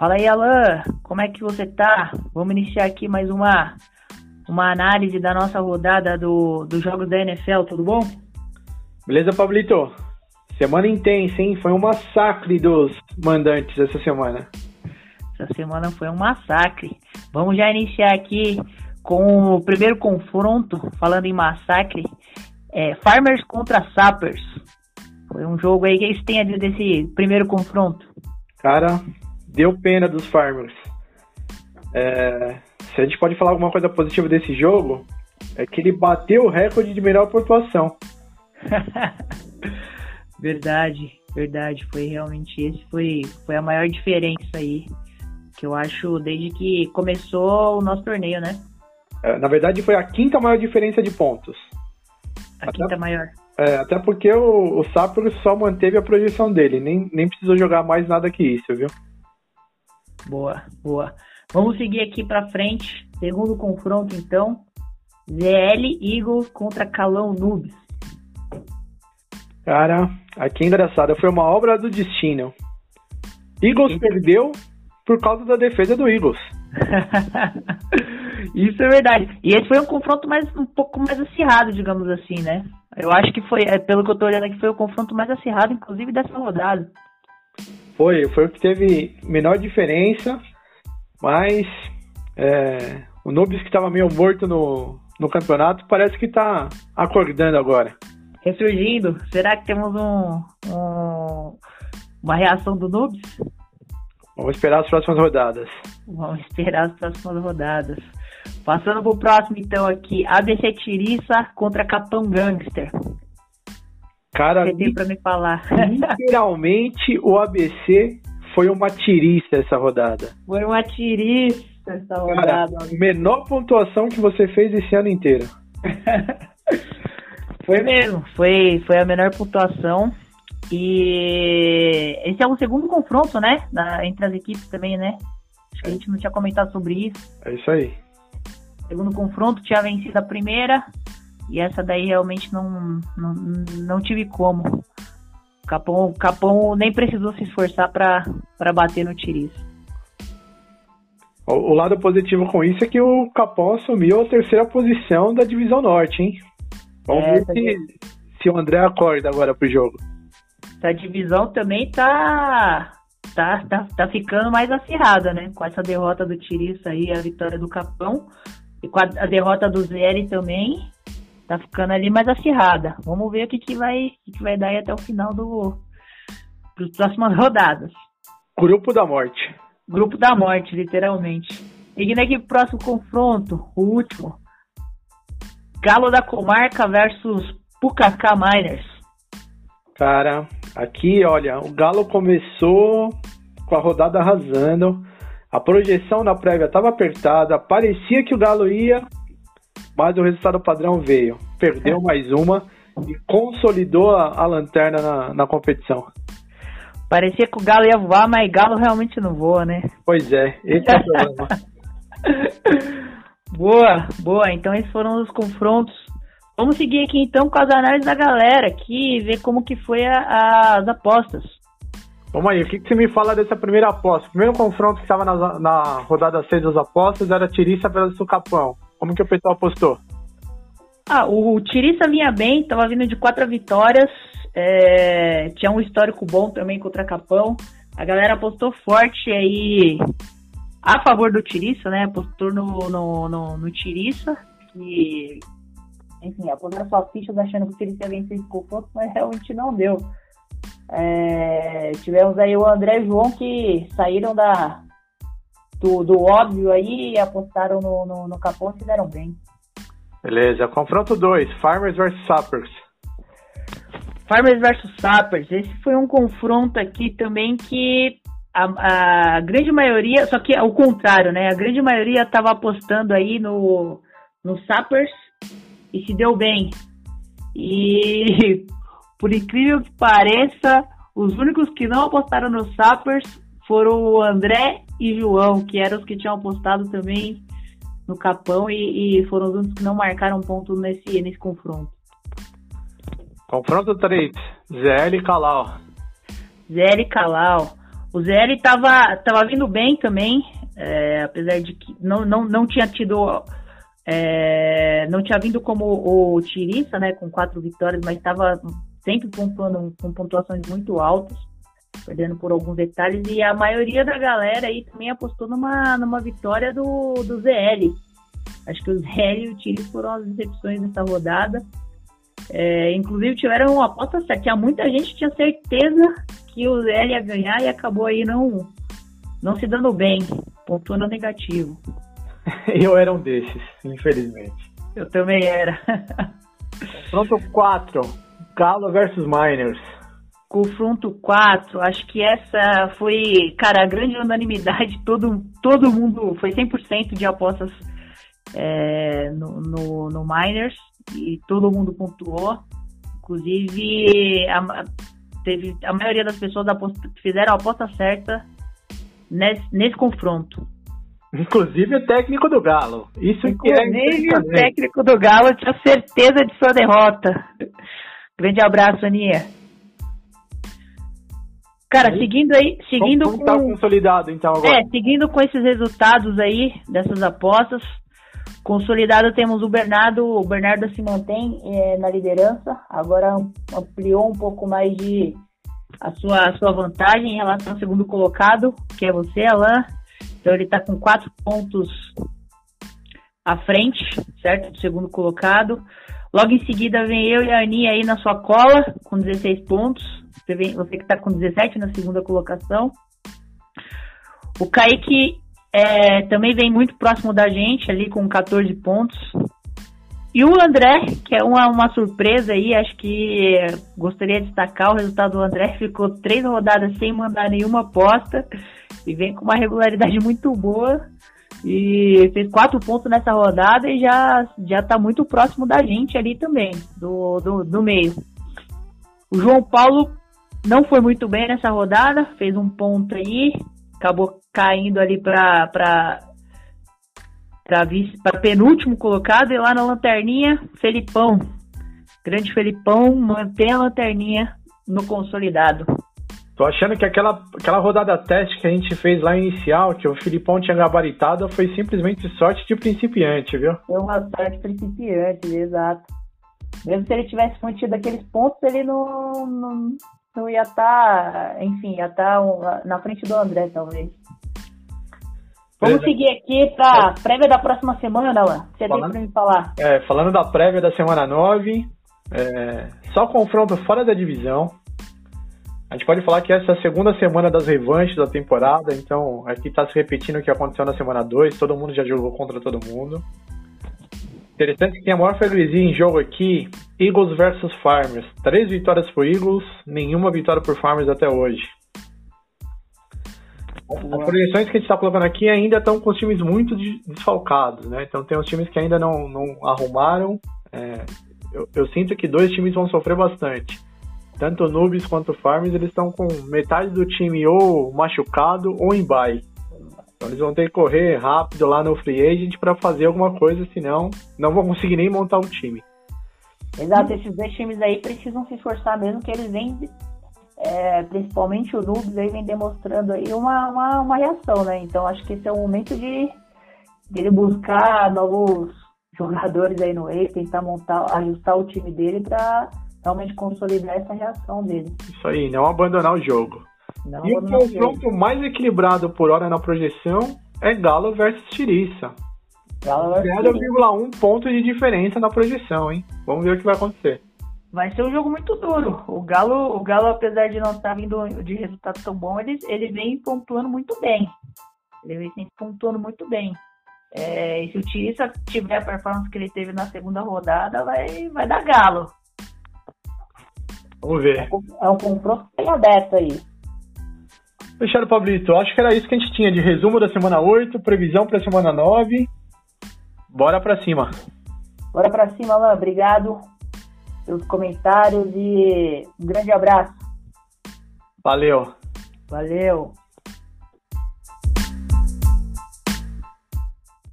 Fala aí, Alan, como é que você tá? Vamos iniciar aqui mais uma, uma análise da nossa rodada do, dos jogos da NFL, tudo bom? Beleza, Pablito? Semana intensa, hein? Foi um massacre dos mandantes essa semana. Essa semana foi um massacre. Vamos já iniciar aqui com o primeiro confronto, falando em massacre, é, Farmers contra Sappers. Foi um jogo aí que você tem a dizer desse primeiro confronto. Cara, deu pena dos Farmers. É, se a gente pode falar alguma coisa positiva desse jogo, é que ele bateu o recorde de melhor pontuação. verdade, verdade. Foi realmente esse foi, foi a maior diferença aí. Que eu acho desde que começou o nosso torneio, né? É, na verdade, foi a quinta maior diferença de pontos. A até, quinta maior. É, até porque o, o Sapro só manteve a projeção dele, nem, nem precisou jogar mais nada que isso, viu? Boa, boa. Vamos seguir aqui para frente. Segundo confronto, então. ZL Eagles contra Calão Nubes. Cara, aqui é engraçado. Foi uma obra do destino. Eagles perdeu por causa da defesa do Eagles. Isso é verdade. E esse foi um confronto mais um pouco mais acirrado, digamos assim, né? Eu acho que foi, é, pelo que eu tô olhando aqui, foi o confronto mais acirrado, inclusive, dessa rodada. Foi, foi o que teve menor diferença, mas é, o Nubis que estava meio morto no, no campeonato parece que está acordando agora. Ressurgindo, será que temos um, um uma reação do Nubis? Vamos esperar as próximas rodadas. Vamos esperar as próximas rodadas. Passando pro próximo, então, aqui. ABC Tiriça contra Capão Gangster. Cara, Você tem pra me falar. literalmente o ABC foi uma tiriça essa rodada. Foi uma tiriça essa rodada. Cara, menor pontuação que você fez esse ano inteiro. foi mesmo. Foi, foi a menor pontuação. E esse é o segundo confronto, né? Na, entre as equipes também, né? Acho que a gente não tinha comentado sobre isso. É isso aí. Segundo confronto, tinha vencido a primeira. E essa daí realmente não, não, não tive como. O Capão, Capão nem precisou se esforçar para bater no Tiriz. O, o lado positivo com isso é que o Capão assumiu a terceira posição da divisão norte, hein? Vamos é, ver se, se o André acorda agora pro jogo a divisão também tá, tá, tá, tá ficando mais acirrada, né? Com essa derrota do Tiriça aí, a vitória do Capão. E com a, a derrota do Zeri também, tá ficando ali mais acirrada. Vamos ver o que, que, vai, o que, que vai dar aí até o final do das próximas rodadas. Grupo da morte. Grupo da morte, literalmente. Seguindo aqui pro próximo confronto, o último. Galo da Comarca versus Pucacá Miners. Cara, Aqui, olha, o Galo começou com a rodada arrasando. A projeção na prévia estava apertada, parecia que o Galo ia, mas o resultado padrão veio. Perdeu mais uma e consolidou a, a lanterna na, na, competição. Parecia que o Galo ia voar, mas o Galo realmente não voa, né? Pois é, esse é o problema. boa, boa. Então esses foram os confrontos Vamos seguir aqui então com as análises da galera aqui e ver como que foi a, as apostas. Vamos aí, o que, que você me fala dessa primeira aposta? O primeiro confronto que estava na, na rodada 6 das apostas era Tiriça versus Capão. Como que o pessoal apostou? Ah, o Tiriça vinha bem, estava vindo de quatro vitórias, é, tinha um histórico bom também contra Capão. A galera apostou forte aí a favor do Tiriça, né? Apostou no, no, no, no Tiriça, que enfim, apostaram suas fichas achando que ele ia vencer esse confronto, mas realmente não deu. É, tivemos aí o André e o João que saíram da, do, do óbvio aí e apostaram no, no, no Capão e fizeram bem. Beleza, confronto 2, Farmers vs Sappers. Farmers vs Sappers, esse foi um confronto aqui também que a, a grande maioria, só que ao contrário, né? A grande maioria estava apostando aí no, no Sappers e se deu bem. E por incrível que pareça, os únicos que não apostaram no Sappers foram o André e João, que eram os que tinham apostado também no Capão e, e foram os únicos que não marcaram ponto nesse, nesse confronto. Confronto 3, ZL e Calau. ZL e Calau. O ZL tava, tava vindo bem também, é, apesar de que não, não, não tinha tido. É, não tinha vindo como o Tirissa, né, com quatro vitórias, mas estava sempre pontuando com pontuações muito altas, perdendo por alguns detalhes, e a maioria da galera aí também apostou numa, numa vitória do, do ZL. Acho que o ZL e o Tirissa foram as decepções dessa rodada. É, inclusive tiveram uma aposta certa. Tinha muita gente que tinha certeza que o ZL ia ganhar e acabou aí não, não se dando bem, pontuando negativo. Eu era um desses, infelizmente. Eu também era. Confronto 4, Galo versus Miners. Confronto 4, acho que essa foi, cara, a grande unanimidade, todo, todo mundo, foi 100% de apostas é, no, no, no Miners e todo mundo pontuou. Inclusive, a, teve, a maioria das pessoas aposta, fizeram a aposta certa nesse, nesse confronto. Inclusive o técnico do Galo. Isso Inclusive que é o técnico do Galo tinha certeza de sua derrota. Grande abraço, Aninha. Cara, seguindo aí, seguindo Como, como tá com... tá consolidado então agora? É, seguindo com esses resultados aí dessas apostas, Consolidado temos o Bernardo, o Bernardo se mantém é, na liderança, agora ampliou um pouco mais de a sua, a sua vantagem em relação ao segundo colocado, que é você, Alain. Então ele está com quatro pontos à frente, certo? Do segundo colocado. Logo em seguida vem eu e a Aninha aí na sua cola, com 16 pontos. Você, vem, você que está com 17 na segunda colocação. O Kaique é, também vem muito próximo da gente, ali com 14 pontos. E o André, que é uma, uma surpresa aí, acho que gostaria de destacar o resultado do André, ficou três rodadas sem mandar nenhuma aposta e vem com uma regularidade muito boa. E fez quatro pontos nessa rodada e já, já tá muito próximo da gente ali também, do, do, do meio. O João Paulo não foi muito bem nessa rodada, fez um ponto aí, acabou caindo ali para para para penúltimo colocado e lá na lanterninha Felipão grande Felipão mantém a lanterninha no consolidado Tô achando que aquela, aquela rodada teste que a gente fez lá inicial, que o Filipão tinha gabaritado, foi simplesmente sorte de principiante, viu? Foi uma sorte de principiante, exato. Mesmo se ele tivesse mantido aqueles pontos, ele não, não, não ia estar, tá, enfim, ia estar tá na frente do André, talvez. Vamos seguir aqui para a prévia da próxima semana, Alan. Você falando, tem para me falar? É, falando da prévia da semana 9, é, só confronto fora da divisão. A gente pode falar que essa é a segunda semana das revanches da temporada, então aqui está se repetindo o que aconteceu na semana 2, todo mundo já jogou contra todo mundo. Interessante que tem a maior freguesia em jogo aqui, Eagles versus Farmers. Três vitórias por Eagles, nenhuma vitória por Farmers até hoje. As projeções que a gente está colocando aqui ainda estão com os times muito desfalcados, né? Então tem os times que ainda não, não arrumaram. É, eu, eu, sinto que dois times vão sofrer bastante. Tanto Nubes quanto o Farmers, eles estão com metade do time ou machucado ou em bye. Então eles vão ter que correr rápido lá no free agent para fazer alguma coisa, senão não vão conseguir nem montar um time. Exato, esses dois times aí precisam se esforçar mesmo, que eles vêm, é, principalmente o Nubes aí vem demonstrando aí uma, uma, uma, reação, né? Então acho que esse é o momento de, de ele buscar novos jogadores aí no E, tentar montar, ajustar o time dele para realmente consolidar essa reação dele. Isso aí, não abandonar o jogo. Não, e o confronto mais equilibrado por hora na projeção é Galo versus Tiriça. 0,1 ponto de diferença na projeção, hein? Vamos ver o que vai acontecer. Vai ser um jogo muito duro. O Galo, o Galo apesar de não estar vindo de resultado tão bom, ele, ele vem pontuando muito bem. Ele vem pontuando muito bem. É, e se o Tiriça tiver a performance que ele teve na segunda rodada, vai, vai dar Galo. Vamos ver. É um confronto bem aberto aí. Fechado, Pablito. Acho que era isso que a gente tinha de resumo da semana 8, previsão para a semana 9. Bora para cima. Bora para cima, Alain. Obrigado pelos comentários e um grande abraço. Valeu. Valeu.